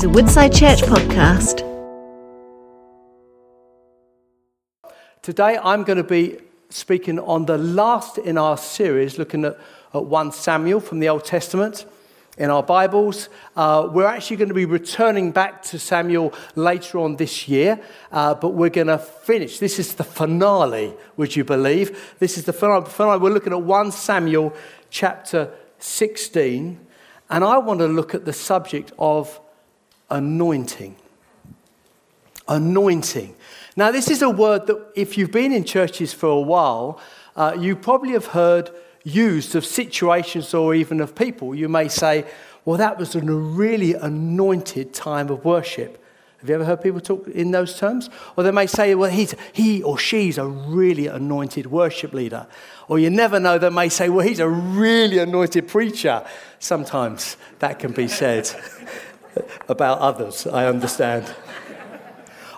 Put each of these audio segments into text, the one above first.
is a Woodside Church podcast. Today I'm going to be speaking on the last in our series, looking at, at 1 Samuel from the Old Testament in our Bibles. Uh, we're actually going to be returning back to Samuel later on this year, uh, but we're going to finish. This is the finale, would you believe? This is the finale. We're looking at 1 Samuel chapter 16, and I want to look at the subject of anointing. Anointing. Now, this is a word that, if you've been in churches for a while, uh, you probably have heard used of situations or even of people. You may say, well, that was a really anointed time of worship. Have you ever heard people talk in those terms? Or they may say, well, he's, he or she's a really anointed worship leader. Or you never know, they may say, well, he's a really anointed preacher. Sometimes that can be said about others, I understand.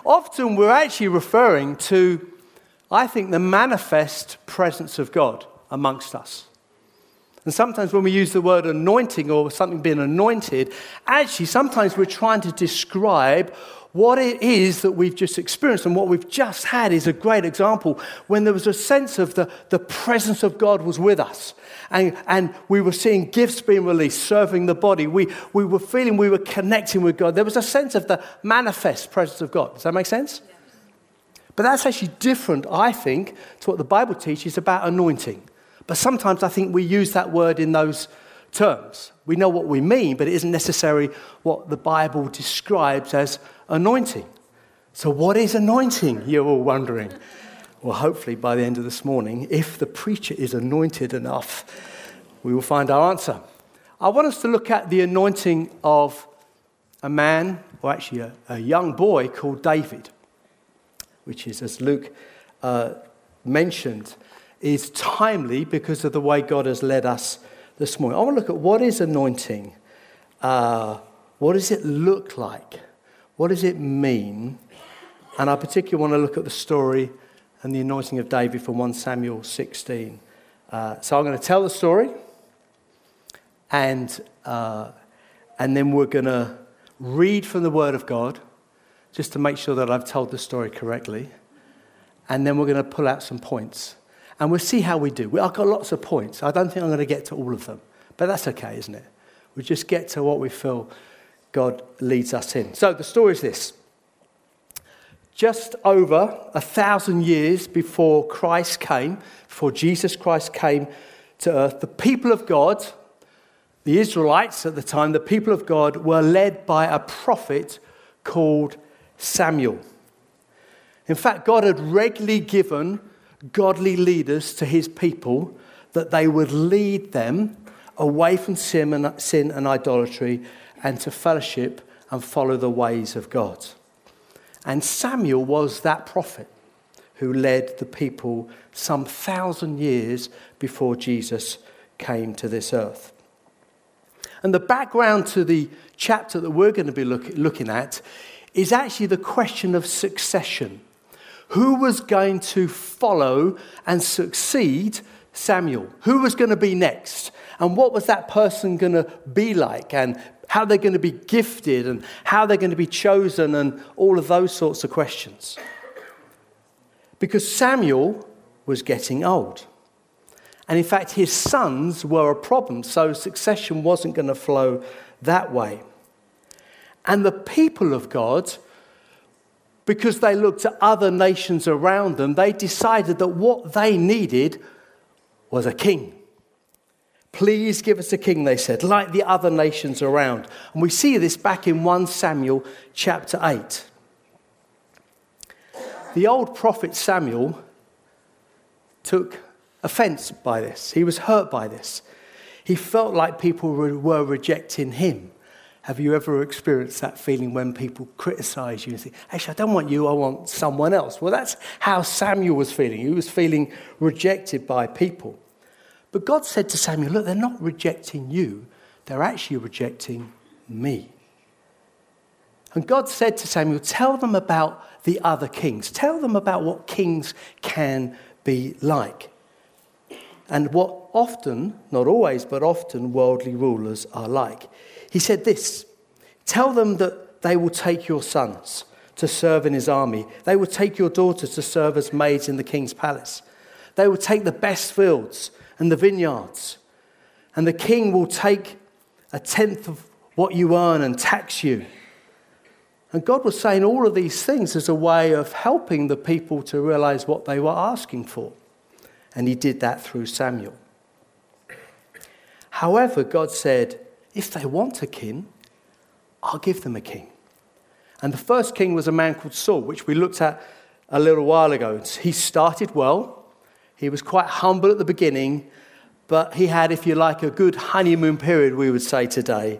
Often we're actually referring to, I think, the manifest presence of God amongst us. And sometimes when we use the word anointing or something being anointed, actually, sometimes we're trying to describe what it is that we've just experienced. And what we've just had is a great example when there was a sense of the, the presence of God was with us. And, and we were seeing gifts being released, serving the body. We, we were feeling we were connecting with God. There was a sense of the manifest presence of God. Does that make sense? But that's actually different, I think, to what the Bible teaches about anointing. But sometimes I think we use that word in those terms. We know what we mean, but it isn't necessarily what the Bible describes as anointing. So, what is anointing? You're all wondering. Well, hopefully, by the end of this morning, if the preacher is anointed enough, we will find our answer. I want us to look at the anointing of a man, or actually a, a young boy called David, which is, as Luke uh, mentioned, is timely because of the way God has led us this morning. I want to look at what is anointing? Uh, what does it look like? What does it mean? And I particularly want to look at the story and the anointing of David from 1 Samuel 16. Uh, so I'm going to tell the story, and, uh, and then we're going to read from the Word of God just to make sure that I've told the story correctly. And then we're going to pull out some points and we'll see how we do. I've got lots of points. I don't think I'm going to get to all of them, but that's okay, isn't it? We just get to what we feel God leads us in. So the story is this. Just over a thousand years before Christ came, before Jesus Christ came to earth, the people of God, the Israelites at the time, the people of God were led by a prophet called Samuel. In fact, God had regularly given godly leaders to his people that they would lead them away from sin and, sin and idolatry and to fellowship and follow the ways of God. And Samuel was that prophet who led the people some thousand years before Jesus came to this earth. And the background to the chapter that we're going to be look, looking at is actually the question of succession who was going to follow and succeed Samuel? Who was going to be next? And what was that person going to be like? And how they're going to be gifted and how they're going to be chosen and all of those sorts of questions. Because Samuel was getting old. And in fact, his sons were a problem, so succession wasn't going to flow that way. And the people of God because they looked at other nations around them, they decided that what they needed was a king. Please give us a king, they said, like the other nations around. And we see this back in 1 Samuel chapter 8. The old prophet Samuel took offense by this, he was hurt by this. He felt like people were rejecting him. Have you ever experienced that feeling when people criticize you and say, Actually, I don't want you, I want someone else? Well, that's how Samuel was feeling. He was feeling rejected by people. But God said to Samuel, Look, they're not rejecting you, they're actually rejecting me. And God said to Samuel, Tell them about the other kings. Tell them about what kings can be like. And what often, not always, but often, worldly rulers are like. He said this Tell them that they will take your sons to serve in his army. They will take your daughters to serve as maids in the king's palace. They will take the best fields and the vineyards. And the king will take a tenth of what you earn and tax you. And God was saying all of these things as a way of helping the people to realize what they were asking for. And he did that through Samuel. However, God said, if they want a king, I'll give them a king. And the first king was a man called Saul, which we looked at a little while ago. He started well, he was quite humble at the beginning, but he had, if you like, a good honeymoon period, we would say today.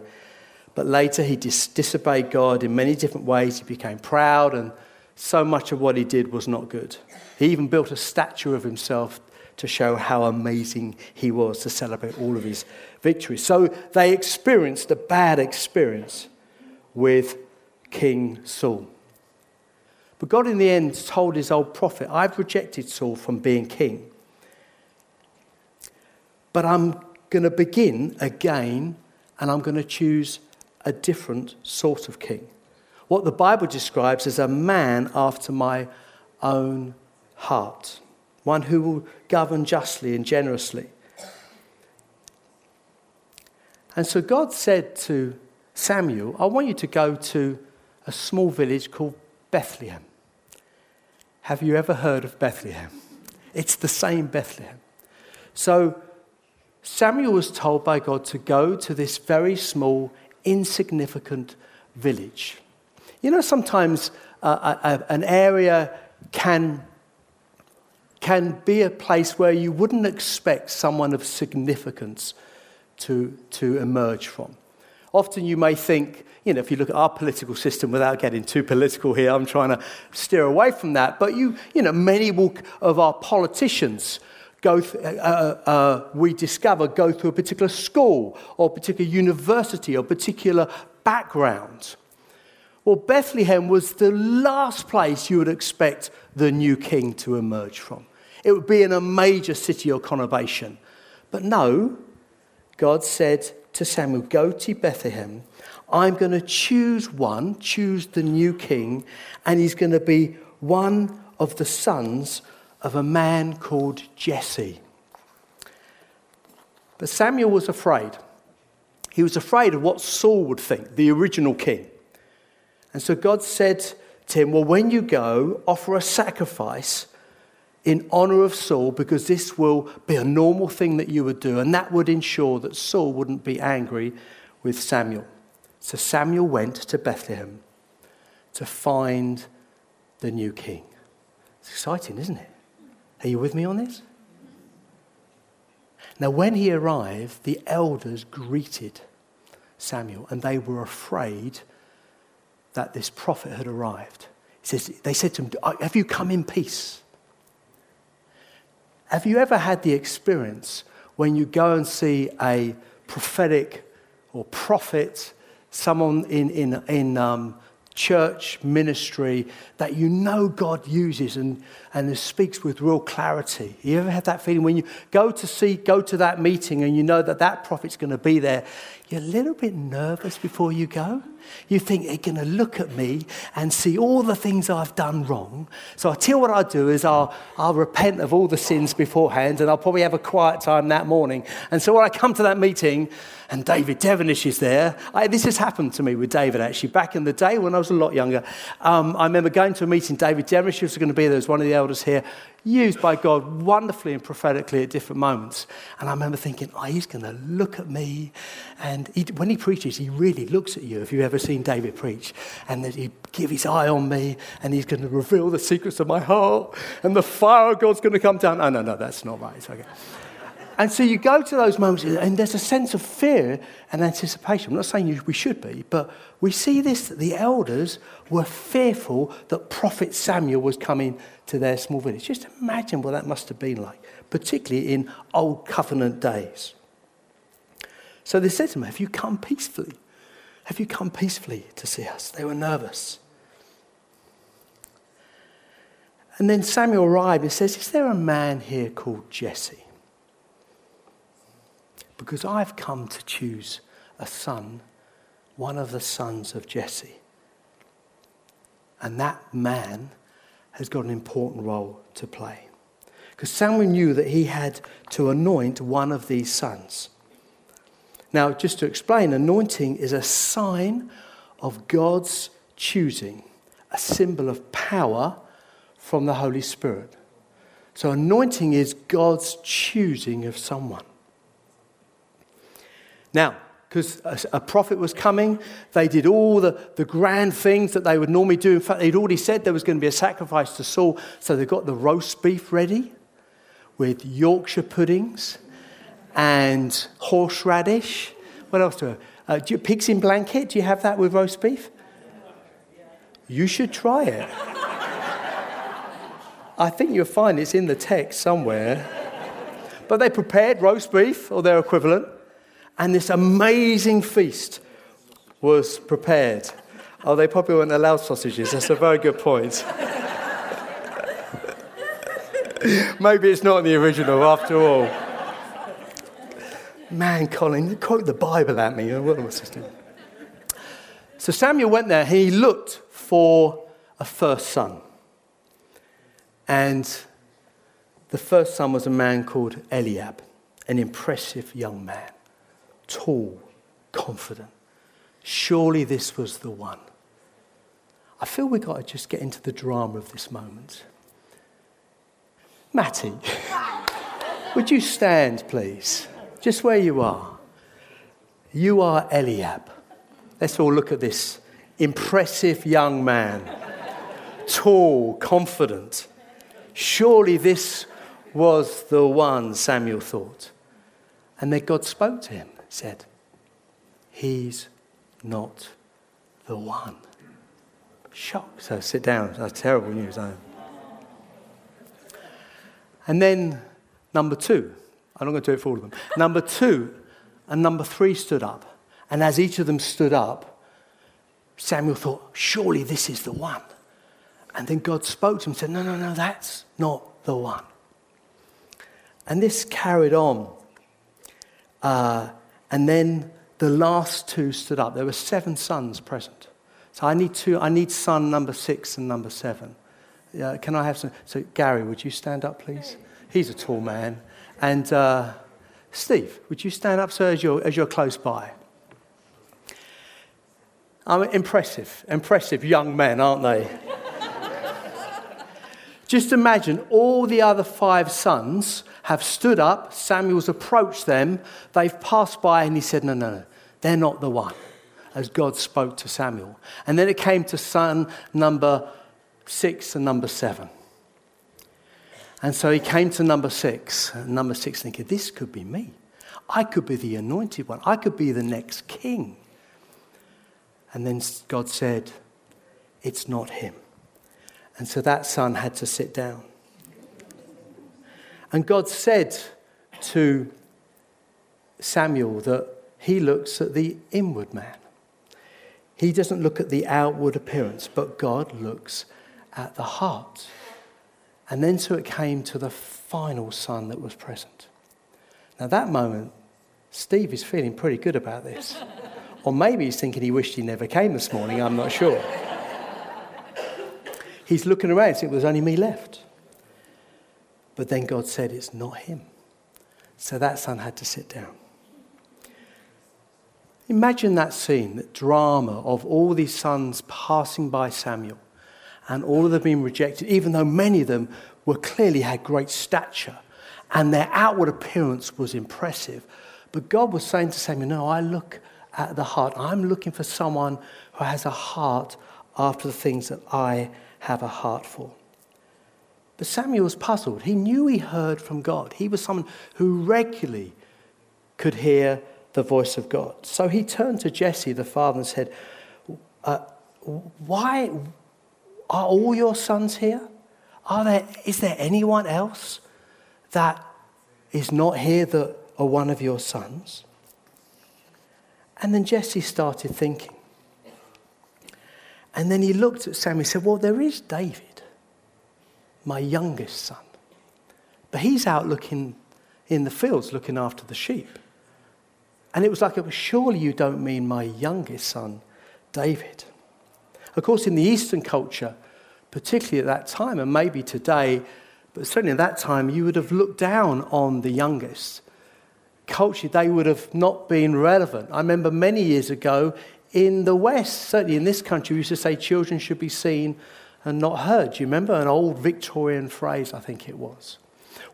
But later he dis- disobeyed God in many different ways. He became proud, and so much of what he did was not good. He even built a statue of himself to show how amazing he was to celebrate all of his victories. So they experienced a bad experience with King Saul. But God, in the end, told his old prophet, I've rejected Saul from being king. But I'm going to begin again and I'm going to choose a different sort of king. What the Bible describes as a man after my own heart, one who will govern justly and generously. And so God said to Samuel, I want you to go to a small village called Bethlehem. Have you ever heard of Bethlehem? It's the same Bethlehem. So Samuel was told by God to go to this very small, insignificant village. You know, sometimes uh, a, a, an area can, can be a place where you wouldn't expect someone of significance to, to emerge from. Often you may think, you know, if you look at our political system without getting too political here, I'm trying to steer away from that. But you, you know, many of our politicians go th- uh, uh, uh, we discover go through a particular school or particular university or particular background. Well, Bethlehem was the last place you would expect the new king to emerge from. It would be in a major city or conurbation. But no, God said to Samuel, Go to Bethlehem. I'm going to choose one, choose the new king, and he's going to be one of the sons of a man called Jesse. But Samuel was afraid. He was afraid of what Saul would think, the original king. And so God said to him, Well, when you go, offer a sacrifice in honor of Saul, because this will be a normal thing that you would do, and that would ensure that Saul wouldn't be angry with Samuel. So Samuel went to Bethlehem to find the new king. It's exciting, isn't it? Are you with me on this? Now, when he arrived, the elders greeted Samuel, and they were afraid that this prophet had arrived. He says, they said to him, Have you come in peace? Have you ever had the experience when you go and see a prophetic or prophet, someone in, in, in um, church ministry that you know God uses and, and speaks with real clarity. You ever had that feeling when you go to see, go to that meeting and you know that that prophet's going to be there? You're a little bit nervous before you go. You think they're going to look at me and see all the things I've done wrong. So I tell you what I'll do is I'll, I'll repent of all the sins beforehand and I'll probably have a quiet time that morning. And so when I come to that meeting, and David Devenish is there. I, this has happened to me with David actually. Back in the day when I was a lot younger, um, I remember going to a meeting. David Devenish was going to be there as one of the elders here, used by God wonderfully and prophetically at different moments. And I remember thinking, oh, he's going to look at me. And he, when he preaches, he really looks at you. If you've ever seen David preach, and that he'd give his eye on me, and he's going to reveal the secrets of my heart, and the fire of God's going to come down. Oh, no, no, that's not right. It's okay. And so you go to those moments, and there's a sense of fear and anticipation. I'm not saying we should be, but we see this that the elders were fearful that Prophet Samuel was coming to their small village. Just imagine what that must have been like, particularly in Old Covenant days. So they said to him, Have you come peacefully? Have you come peacefully to see us? They were nervous. And then Samuel arrived and says, Is there a man here called Jesse? Because I've come to choose a son, one of the sons of Jesse. And that man has got an important role to play. Because Samuel knew that he had to anoint one of these sons. Now, just to explain, anointing is a sign of God's choosing, a symbol of power from the Holy Spirit. So, anointing is God's choosing of someone. Now, because a, prophet was coming, they did all the, the grand things that they would normally do. In fact, they'd already said there was going to be a sacrifice to Saul, so they got the roast beef ready with Yorkshire puddings and horseradish. What else do I uh, do you, pigs in blanket? Do you have that with roast beef? You should try it. I think you'll find it's in the text somewhere. But they prepared roast beef or their equivalent, and this amazing feast was prepared. Oh, they probably weren't allowed sausages. That's a very good point. Maybe it's not in the original after all. Man, Colin, you quote the Bible at me. What am I supposed? So Samuel went there. He looked for a first son. And the first son was a man called Eliab, an impressive young man, tall, confident. Surely this was the one. I feel we've got to just get into the drama of this moment. Matty, would you stand, please? Just where you are. You are Eliab. Let's all look at this impressive young man, tall, confident. Surely this was the one, Samuel thought. And then God spoke to him, said, He's not the one. Shock. So sit down. That's terrible news. I and then number two, I'm not going to do it for all of them. Number two and number three stood up. And as each of them stood up, Samuel thought, surely this is the one. And then God spoke to him and said, no, no, no, that's not the one. And this carried on. Uh, and then the last two stood up. There were seven sons present. So I need two, I need son number six and number seven. Can I have some? So, Gary, would you stand up, please? He's a tall man. And uh, Steve, would you stand up, sir, as you're, as you're close by? I mean, impressive, impressive young men, aren't they? Just imagine all the other five sons have stood up, Samuel's approached them, they've passed by, and he said, No, no, no, they're not the one, as God spoke to Samuel. And then it came to son number six and number seven. And so he came to number six, number six thinking, this could be me. I could be the anointed one. I could be the next king. And then God said, it's not him. And so that son had to sit down. And God said to Samuel that he looks at the inward man. He doesn't look at the outward appearance, but God looks at the heart. And then so it came to the final son that was present. Now, that moment, Steve is feeling pretty good about this. or maybe he's thinking he wished he never came this morning, I'm not sure. He's looking around, saying, There's only me left. But then God said, It's not him. So that son had to sit down. Imagine that scene, that drama of all these sons passing by Samuel and all of them being rejected, even though many of them were clearly had great stature and their outward appearance was impressive. But God was saying to Samuel, No, I look at the heart. I'm looking for someone who has a heart after the things that I have a heart for. But Samuel was puzzled. He knew he heard from God. He was someone who regularly could hear the voice of God. So he turned to Jesse, the father, and said, uh, Why, are all your sons here? Are there, is there anyone else that is not here that are one of your sons? And then Jesse started thinking. And then he looked at Samuel and said, Well, there is David, my youngest son. But he's out looking in the fields looking after the sheep. And it was like, Surely you don't mean my youngest son, David. Of course, in the Eastern culture, particularly at that time, and maybe today, but certainly at that time, you would have looked down on the youngest. Culturally, they would have not been relevant. I remember many years ago in the West, certainly in this country, we used to say children should be seen and not heard. Do you remember an old Victorian phrase, I think it was?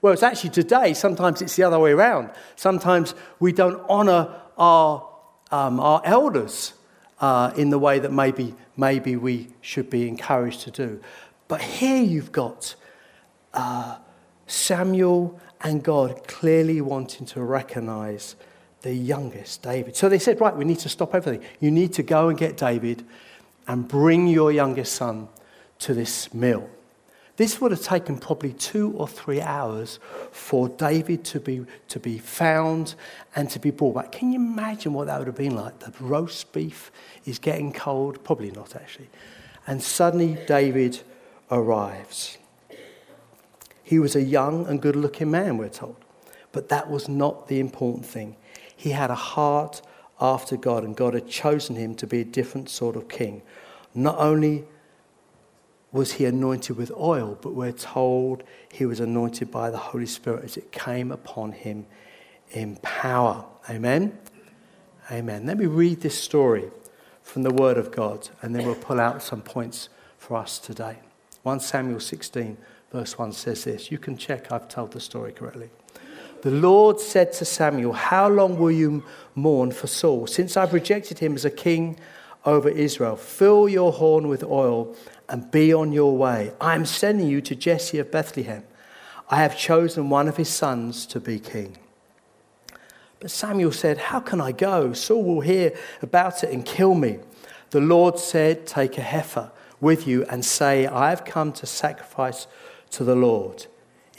Well, it's actually today, sometimes it's the other way around. Sometimes we don't honour our, um, our elders uh, in the way that maybe, maybe we should be encouraged to do. But here you've got uh, Samuel and God clearly wanting to recognize the youngest, David. So they said, Right, we need to stop everything. You need to go and get David and bring your youngest son to this mill. This would have taken probably two or three hours for David to be, to be found and to be brought back. Can you imagine what that would have been like? The roast beef is getting cold. Probably not, actually. And suddenly David arrives. He was a young and good looking man, we're told. But that was not the important thing. He had a heart after God, and God had chosen him to be a different sort of king. Not only was he anointed with oil, but we're told he was anointed by the Holy Spirit as it came upon him in power. Amen? Amen. Let me read this story from the Word of God, and then we'll pull out some points for us today. 1 Samuel 16, verse 1 says this. You can check I've told the story correctly. The Lord said to Samuel, How long will you mourn for Saul? Since I've rejected him as a king over Israel, fill your horn with oil and be on your way. I am sending you to Jesse of Bethlehem. I have chosen one of his sons to be king. But Samuel said, How can I go? Saul will hear about it and kill me. The Lord said, Take a heifer with you and say, I have come to sacrifice to the Lord.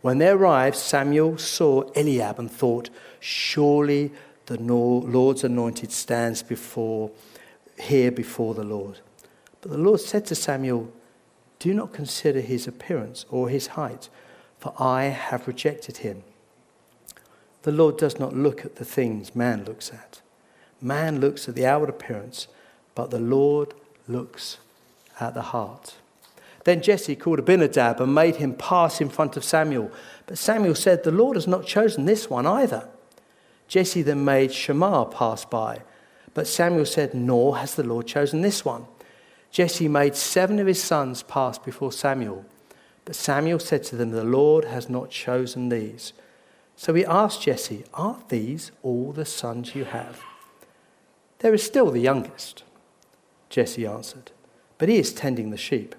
When they arrived, Samuel saw Eliab and thought, Surely the Lord's anointed stands before here before the Lord. But the Lord said to Samuel, Do not consider his appearance or his height, for I have rejected him. The Lord does not look at the things man looks at. Man looks at the outward appearance, but the Lord looks at the heart. Then Jesse called Abinadab and made him pass in front of Samuel. But Samuel said, The Lord has not chosen this one either. Jesse then made Shammah pass by. But Samuel said, Nor has the Lord chosen this one. Jesse made seven of his sons pass before Samuel. But Samuel said to them, The Lord has not chosen these. So he asked Jesse, Are these all the sons you have? There is still the youngest, Jesse answered, but he is tending the sheep.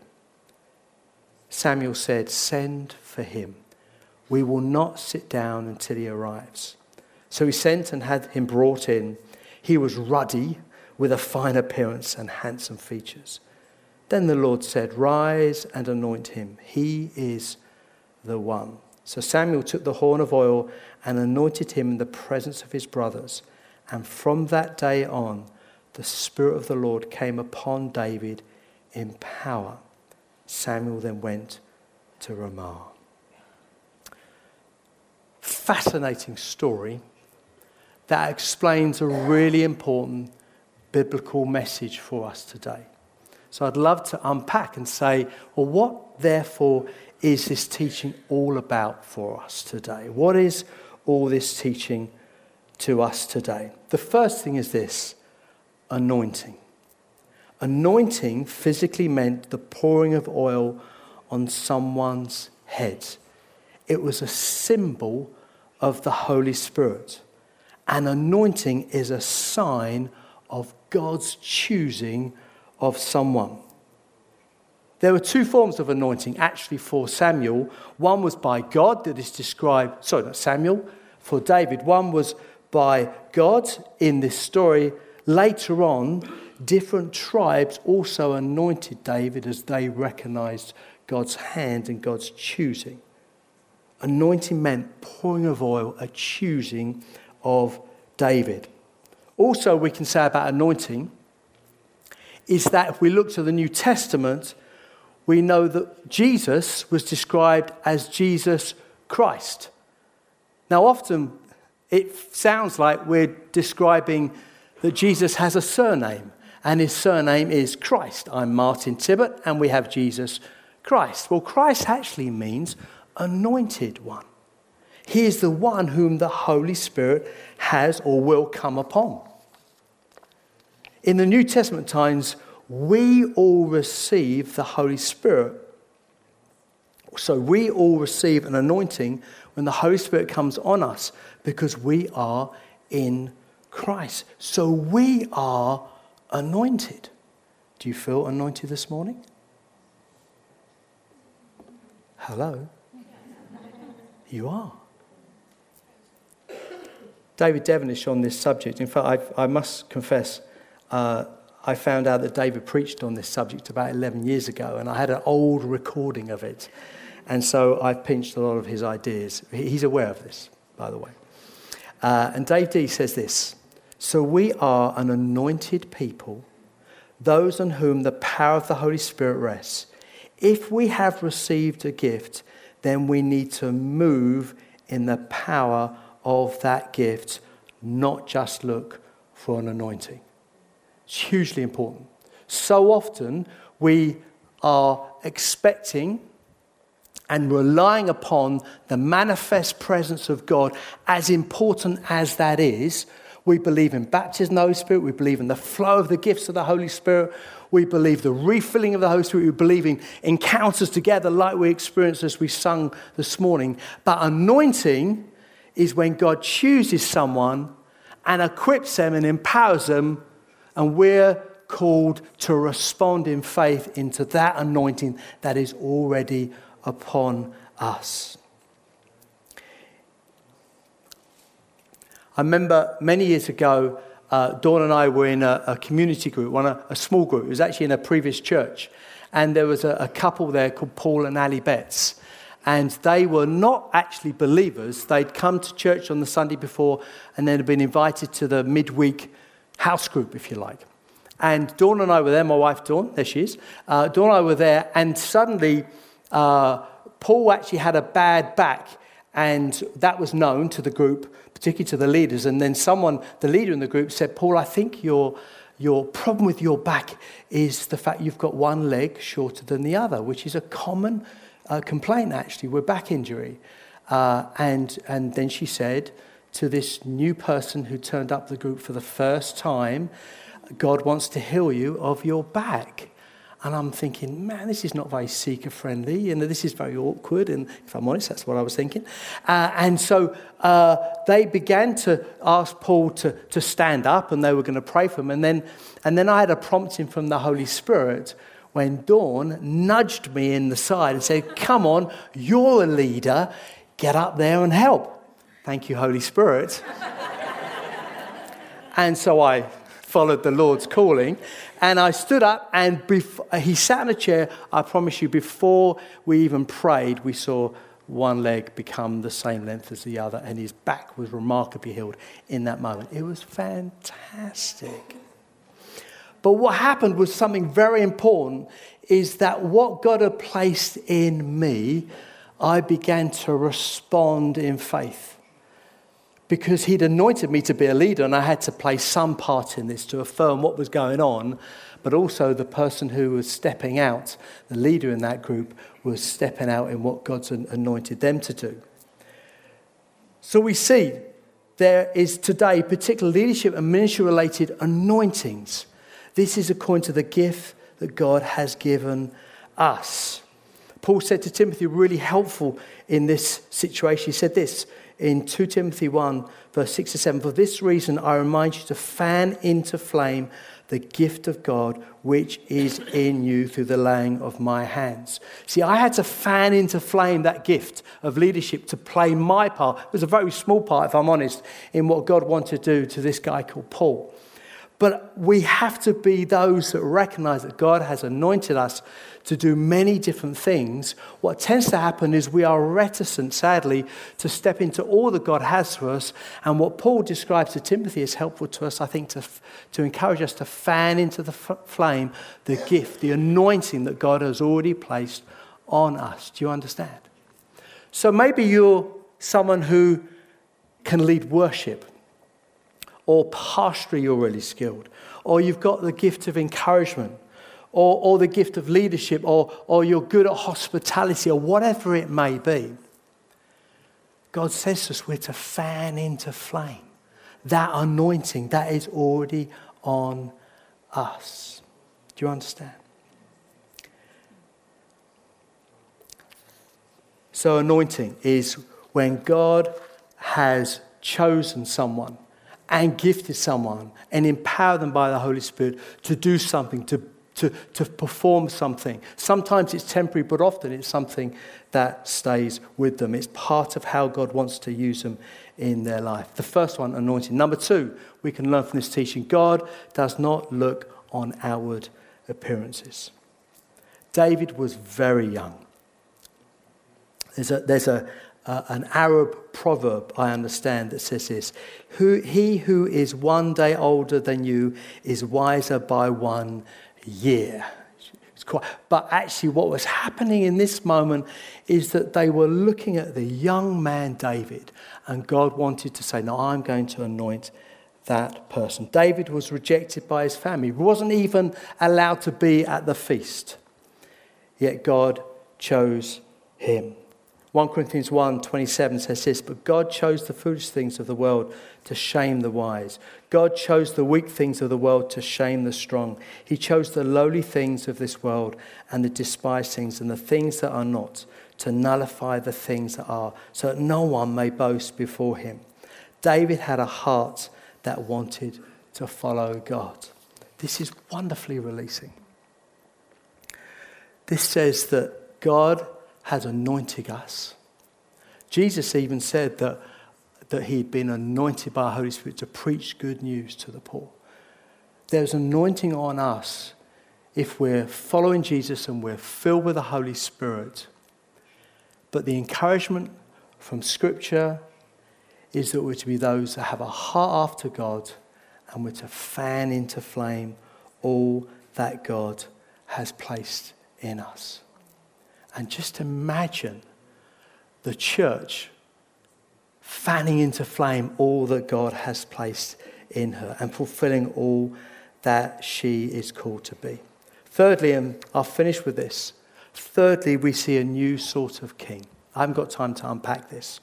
Samuel said, Send for him. We will not sit down until he arrives. So he sent and had him brought in. He was ruddy, with a fine appearance and handsome features. Then the Lord said, Rise and anoint him. He is the one. So Samuel took the horn of oil and anointed him in the presence of his brothers. And from that day on, the Spirit of the Lord came upon David in power. Samuel then went to Ramah. Fascinating story that explains a really important biblical message for us today. So I'd love to unpack and say, well, what therefore is this teaching all about for us today? What is all this teaching to us today? The first thing is this anointing. Anointing physically meant the pouring of oil on someone's head. It was a symbol of the Holy Spirit. And anointing is a sign of God's choosing of someone. There were two forms of anointing actually for Samuel. One was by God, that is described, sorry, not Samuel, for David. One was by God in this story later on, different tribes also anointed David as they recognized God's hand and God's choosing. Anointing meant pouring of oil, a choosing of David. Also, we can say about anointing is that if we look to the New Testament, we know that Jesus was described as Jesus Christ. Now, often it sounds like we're describing that Jesus has a surname, and his surname is Christ. I'm Martin Tibbert, and we have Jesus Christ. Well, Christ actually means anointed one. He is the one whom the Holy Spirit has or will come upon. In the New Testament times, we all receive the Holy Spirit. So we all receive an anointing when the Holy Spirit comes on us because we are in Christ. So we are anointed. Do you feel anointed this morning? Hello? You are. David Devenish on this subject. In fact, I've, i must confess, uh, I found out that David preached on this subject about 11 years ago, and I had an old recording of it. And so I've pinched a lot of his ideas. He's aware of this, by the way. Uh, and Dave D says this So we are an anointed people, those on whom the power of the Holy Spirit rests. If we have received a gift, then we need to move in the power of that gift, not just look for an anointing. It's hugely important. So often we are expecting and relying upon the manifest presence of God, as important as that is. We believe in baptism of the Holy Spirit. We believe in the flow of the gifts of the Holy Spirit. We believe the refilling of the Holy Spirit. We believe in encounters together like we experienced as we sung this morning. But anointing is when God chooses someone and equips them and empowers them and we're called to respond in faith into that anointing that is already upon us. I remember many years ago, uh, Dawn and I were in a, a community group, one, a, a, small group. It was actually in a previous church. And there was a, a couple there called Paul and Ali Betts. And they were not actually believers. They'd come to church on the Sunday before and then had been invited to the midweek house group, if you like. And Dawn and I were there, my wife Dawn, there she is. Uh, Dawn and I were there, and suddenly uh, Paul actually had a bad back, and that was known to the group, particularly to the leaders. And then someone, the leader in the group, said, Paul, I think your, your problem with your back is the fact you've got one leg shorter than the other, which is a common uh, complaint, actually, with back injury. Uh, and, and then she said, to this new person who turned up the group for the first time, God wants to heal you of your back. And I'm thinking, man, this is not very seeker friendly. Know, this is very awkward. And if I'm honest, that's what I was thinking. Uh, and so uh, they began to ask Paul to, to stand up and they were going to pray for him. And then, and then I had a prompting from the Holy Spirit when Dawn nudged me in the side and said, Come on, you're a leader. Get up there and help. Thank you, Holy Spirit. and so I followed the Lord's calling. And I stood up, and he sat in a chair. I promise you, before we even prayed, we saw one leg become the same length as the other, and his back was remarkably healed in that moment. It was fantastic. But what happened was something very important is that what God had placed in me, I began to respond in faith because he'd anointed me to be a leader and I had to play some part in this to affirm what was going on. But also, the person who was stepping out, the leader in that group, was stepping out in what God's anointed them to do. So we see there is today particular leadership and ministry related anointings. This is according to the gift that God has given us. Paul said to Timothy, really helpful in this situation. He said this in 2 Timothy 1, verse 6 to 7 For this reason, I remind you to fan into flame the gift of God which is in you through the laying of my hands. See, I had to fan into flame that gift of leadership to play my part. It was a very small part, if I'm honest, in what God wanted to do to this guy called Paul. But we have to be those that recognize that God has anointed us to do many different things. What tends to happen is we are reticent, sadly, to step into all that God has for us. And what Paul describes to Timothy is helpful to us, I think, to, to encourage us to fan into the f- flame the gift, the anointing that God has already placed on us. Do you understand? So maybe you're someone who can lead worship or pastory, you're really skilled, or you've got the gift of encouragement, or, or the gift of leadership, or, or you're good at hospitality, or whatever it may be. God says to us we're to fan into flame that anointing that is already on us. Do you understand? So, anointing is when God has chosen someone and gifted someone and empowered them by the Holy Spirit to do something, to, to, to perform something. Sometimes it's temporary, but often it's something that stays with them. It's part of how God wants to use them in their life. The first one, anointing. Number two, we can learn from this teaching God does not look on outward appearances. David was very young. There's a, there's a, uh, an Arab proverb, I understand, that says this who, He who is one day older than you is wiser by one year. Quite, but actually, what was happening in this moment is that they were looking at the young man David, and God wanted to say, No, I'm going to anoint that person. David was rejected by his family, he wasn't even allowed to be at the feast, yet God chose him. 1 Corinthians 1 27 says this, but God chose the foolish things of the world to shame the wise. God chose the weak things of the world to shame the strong. He chose the lowly things of this world and the despised things and the things that are not to nullify the things that are, so that no one may boast before him. David had a heart that wanted to follow God. This is wonderfully releasing. This says that God has anointed us. Jesus even said that, that he'd been anointed by the Holy Spirit to preach good news to the poor. There's anointing on us if we're following Jesus and we're filled with the Holy Spirit. But the encouragement from Scripture is that we're to be those that have a heart after God and we're to fan into flame all that God has placed in us. And just imagine the church fanning into flame all that God has placed in her and fulfilling all that she is called to be. Thirdly, and I'll finish with this. Thirdly, we see a new sort of king. I haven't got time to unpack this,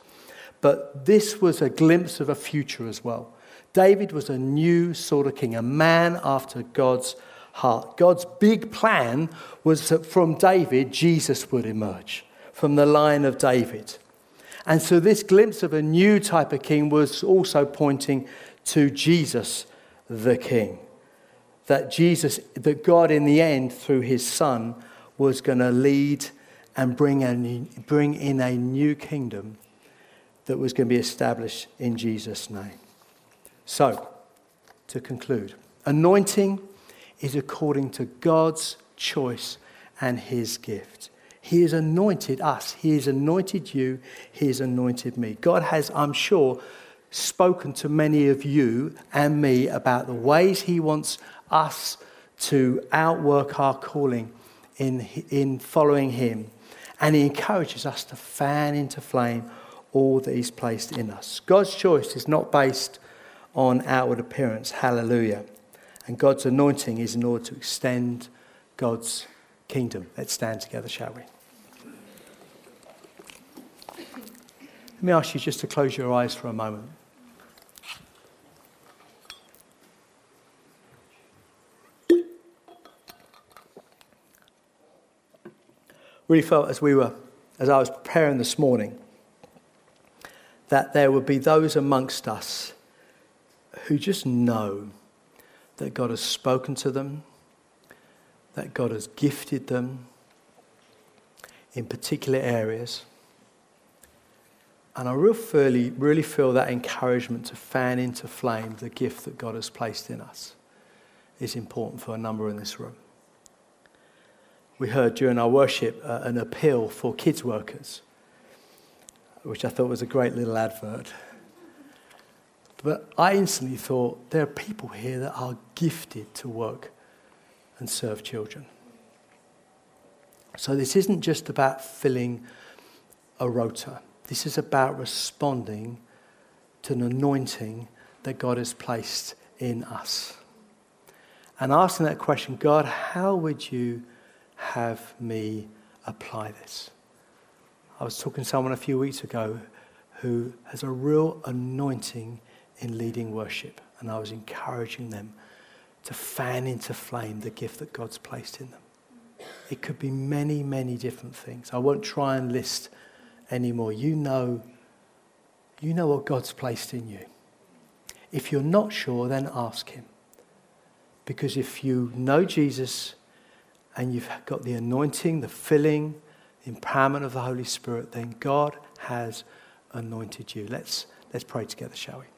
but this was a glimpse of a future as well. David was a new sort of king, a man after God's heart. God's big plan was that from David, Jesus would emerge, from the line of David. And so, this glimpse of a new type of king was also pointing to Jesus, the king. That Jesus, that God in the end, through his son, was going to lead and bring, a, bring in a new kingdom that was going to be established in Jesus' name. So, to conclude, anointing is according to God's choice and his gift. He has anointed us. He has anointed you. He has anointed me. God has, I'm sure, spoken to many of you and me about the ways He wants us to outwork our calling in, in following Him. And He encourages us to fan into flame all that He's placed in us. God's choice is not based on outward appearance. Hallelujah. And God's anointing is in order to extend God's kingdom. Let's stand together, shall we? Let me ask you just to close your eyes for a moment. Really felt as we were, as I was preparing this morning, that there would be those amongst us who just know that God has spoken to them, that God has gifted them in particular areas. And I really, really feel that encouragement to fan into flame the gift that God has placed in us. is important for a number in this room. We heard during our worship uh, an appeal for kids workers, which I thought was a great little advert. But I instantly thought there are people here that are gifted to work and serve children. So this isn't just about filling a rota. This is about responding to an anointing that God has placed in us. And asking that question, God, how would you have me apply this? I was talking to someone a few weeks ago who has a real anointing in leading worship, and I was encouraging them to fan into flame the gift that God's placed in them. It could be many, many different things. I won't try and list anymore. You know, you know what God's placed in you. If you're not sure, then ask Him. Because if you know Jesus and you've got the anointing, the filling, the empowerment of the Holy Spirit, then God has anointed you. Let's, let's pray together, shall we?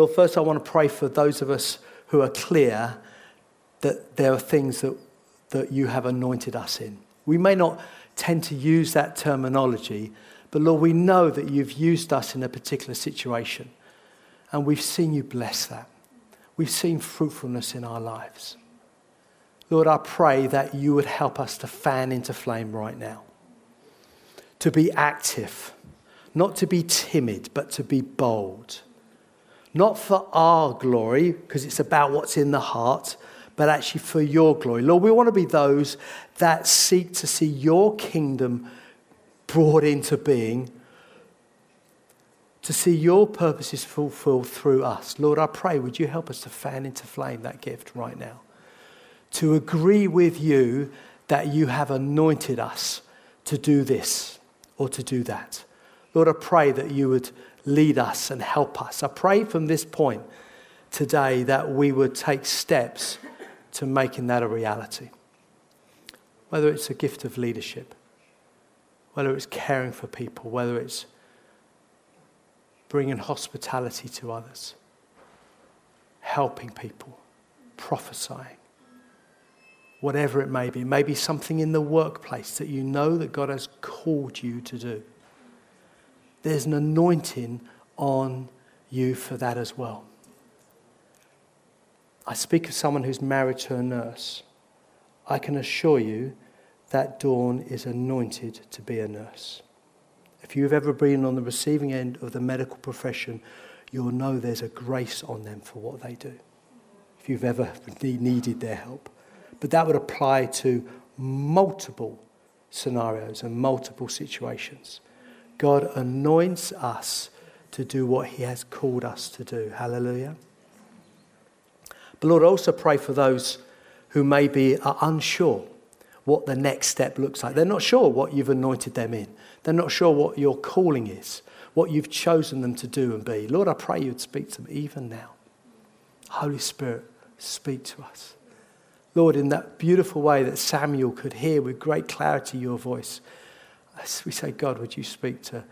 Lord, first I want to pray for those of us who are clear that there are things that, that you have anointed us in. We may not tend to use that terminology, but Lord, we know that you've used us in a particular situation. And we've seen you bless that. We've seen fruitfulness in our lives. Lord, I pray that you would help us to fan into flame right now, to be active, not to be timid, but to be bold. Not for our glory, because it's about what's in the heart, but actually for your glory. Lord, we want to be those that seek to see your kingdom brought into being, to see your purposes fulfilled through us. Lord, I pray, would you help us to fan into flame that gift right now? To agree with you that you have anointed us to do this or to do that. Lord, I pray that you would lead us and help us. I pray from this point today that we would take steps to making that a reality. Whether it's a gift of leadership, whether it's caring for people, whether it's bringing hospitality to others, helping people, prophesying, whatever it may be. Maybe something in the workplace that you know that God has called you to do. There's an anointing on you for that as well. I speak of someone who's married to a nurse. I can assure you that Dawn is anointed to be a nurse. If you've ever been on the receiving end of the medical profession, you'll know there's a grace on them for what they do. If you've ever needed their help. But that would apply to multiple scenarios and multiple situations. God anoints us to do what He has called us to do. Hallelujah. But Lord, also pray for those who maybe are unsure what the next step looks like. They're not sure what you've anointed them in. They're not sure what your calling is, what you've chosen them to do and be. Lord, I pray you'd speak to them even now. Holy Spirit, speak to us. Lord, in that beautiful way that Samuel could hear with great clarity your voice, we say, God, would you speak to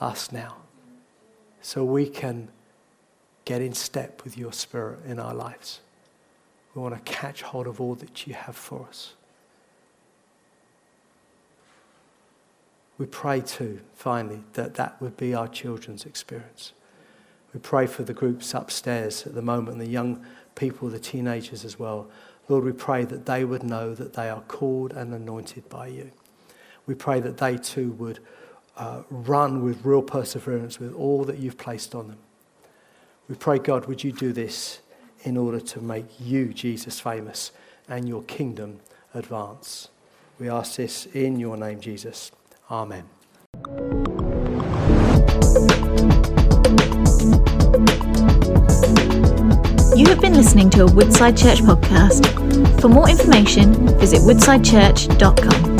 us now so we can get in step with your spirit in our lives? We want to catch hold of all that you have for us. We pray too, finally, that that would be our children's experience. We pray for the groups upstairs at the moment, the young people, the teenagers as well. Lord, we pray that they would know that they are called and anointed by you. We pray that they too would uh, run with real perseverance with all that you've placed on them. We pray, God, would you do this in order to make you, Jesus, famous and your kingdom advance. We ask this in your name, Jesus. Amen. You have been listening to a Woodside Church podcast. For more information, visit woodsidechurch.com.